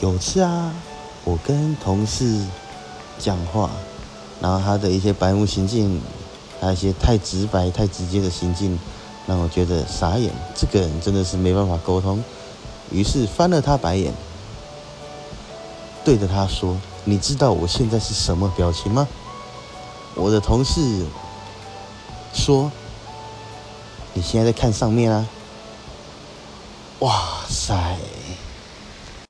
有次啊我跟同事讲话然后他的一些白目行径还有一些太直白太直接的行径让我觉得傻眼这个人真的是没办法沟通。于是翻了他白眼对着他说你知道我现在是什么表情吗？我的同事说你现在在看上面啊。哇塞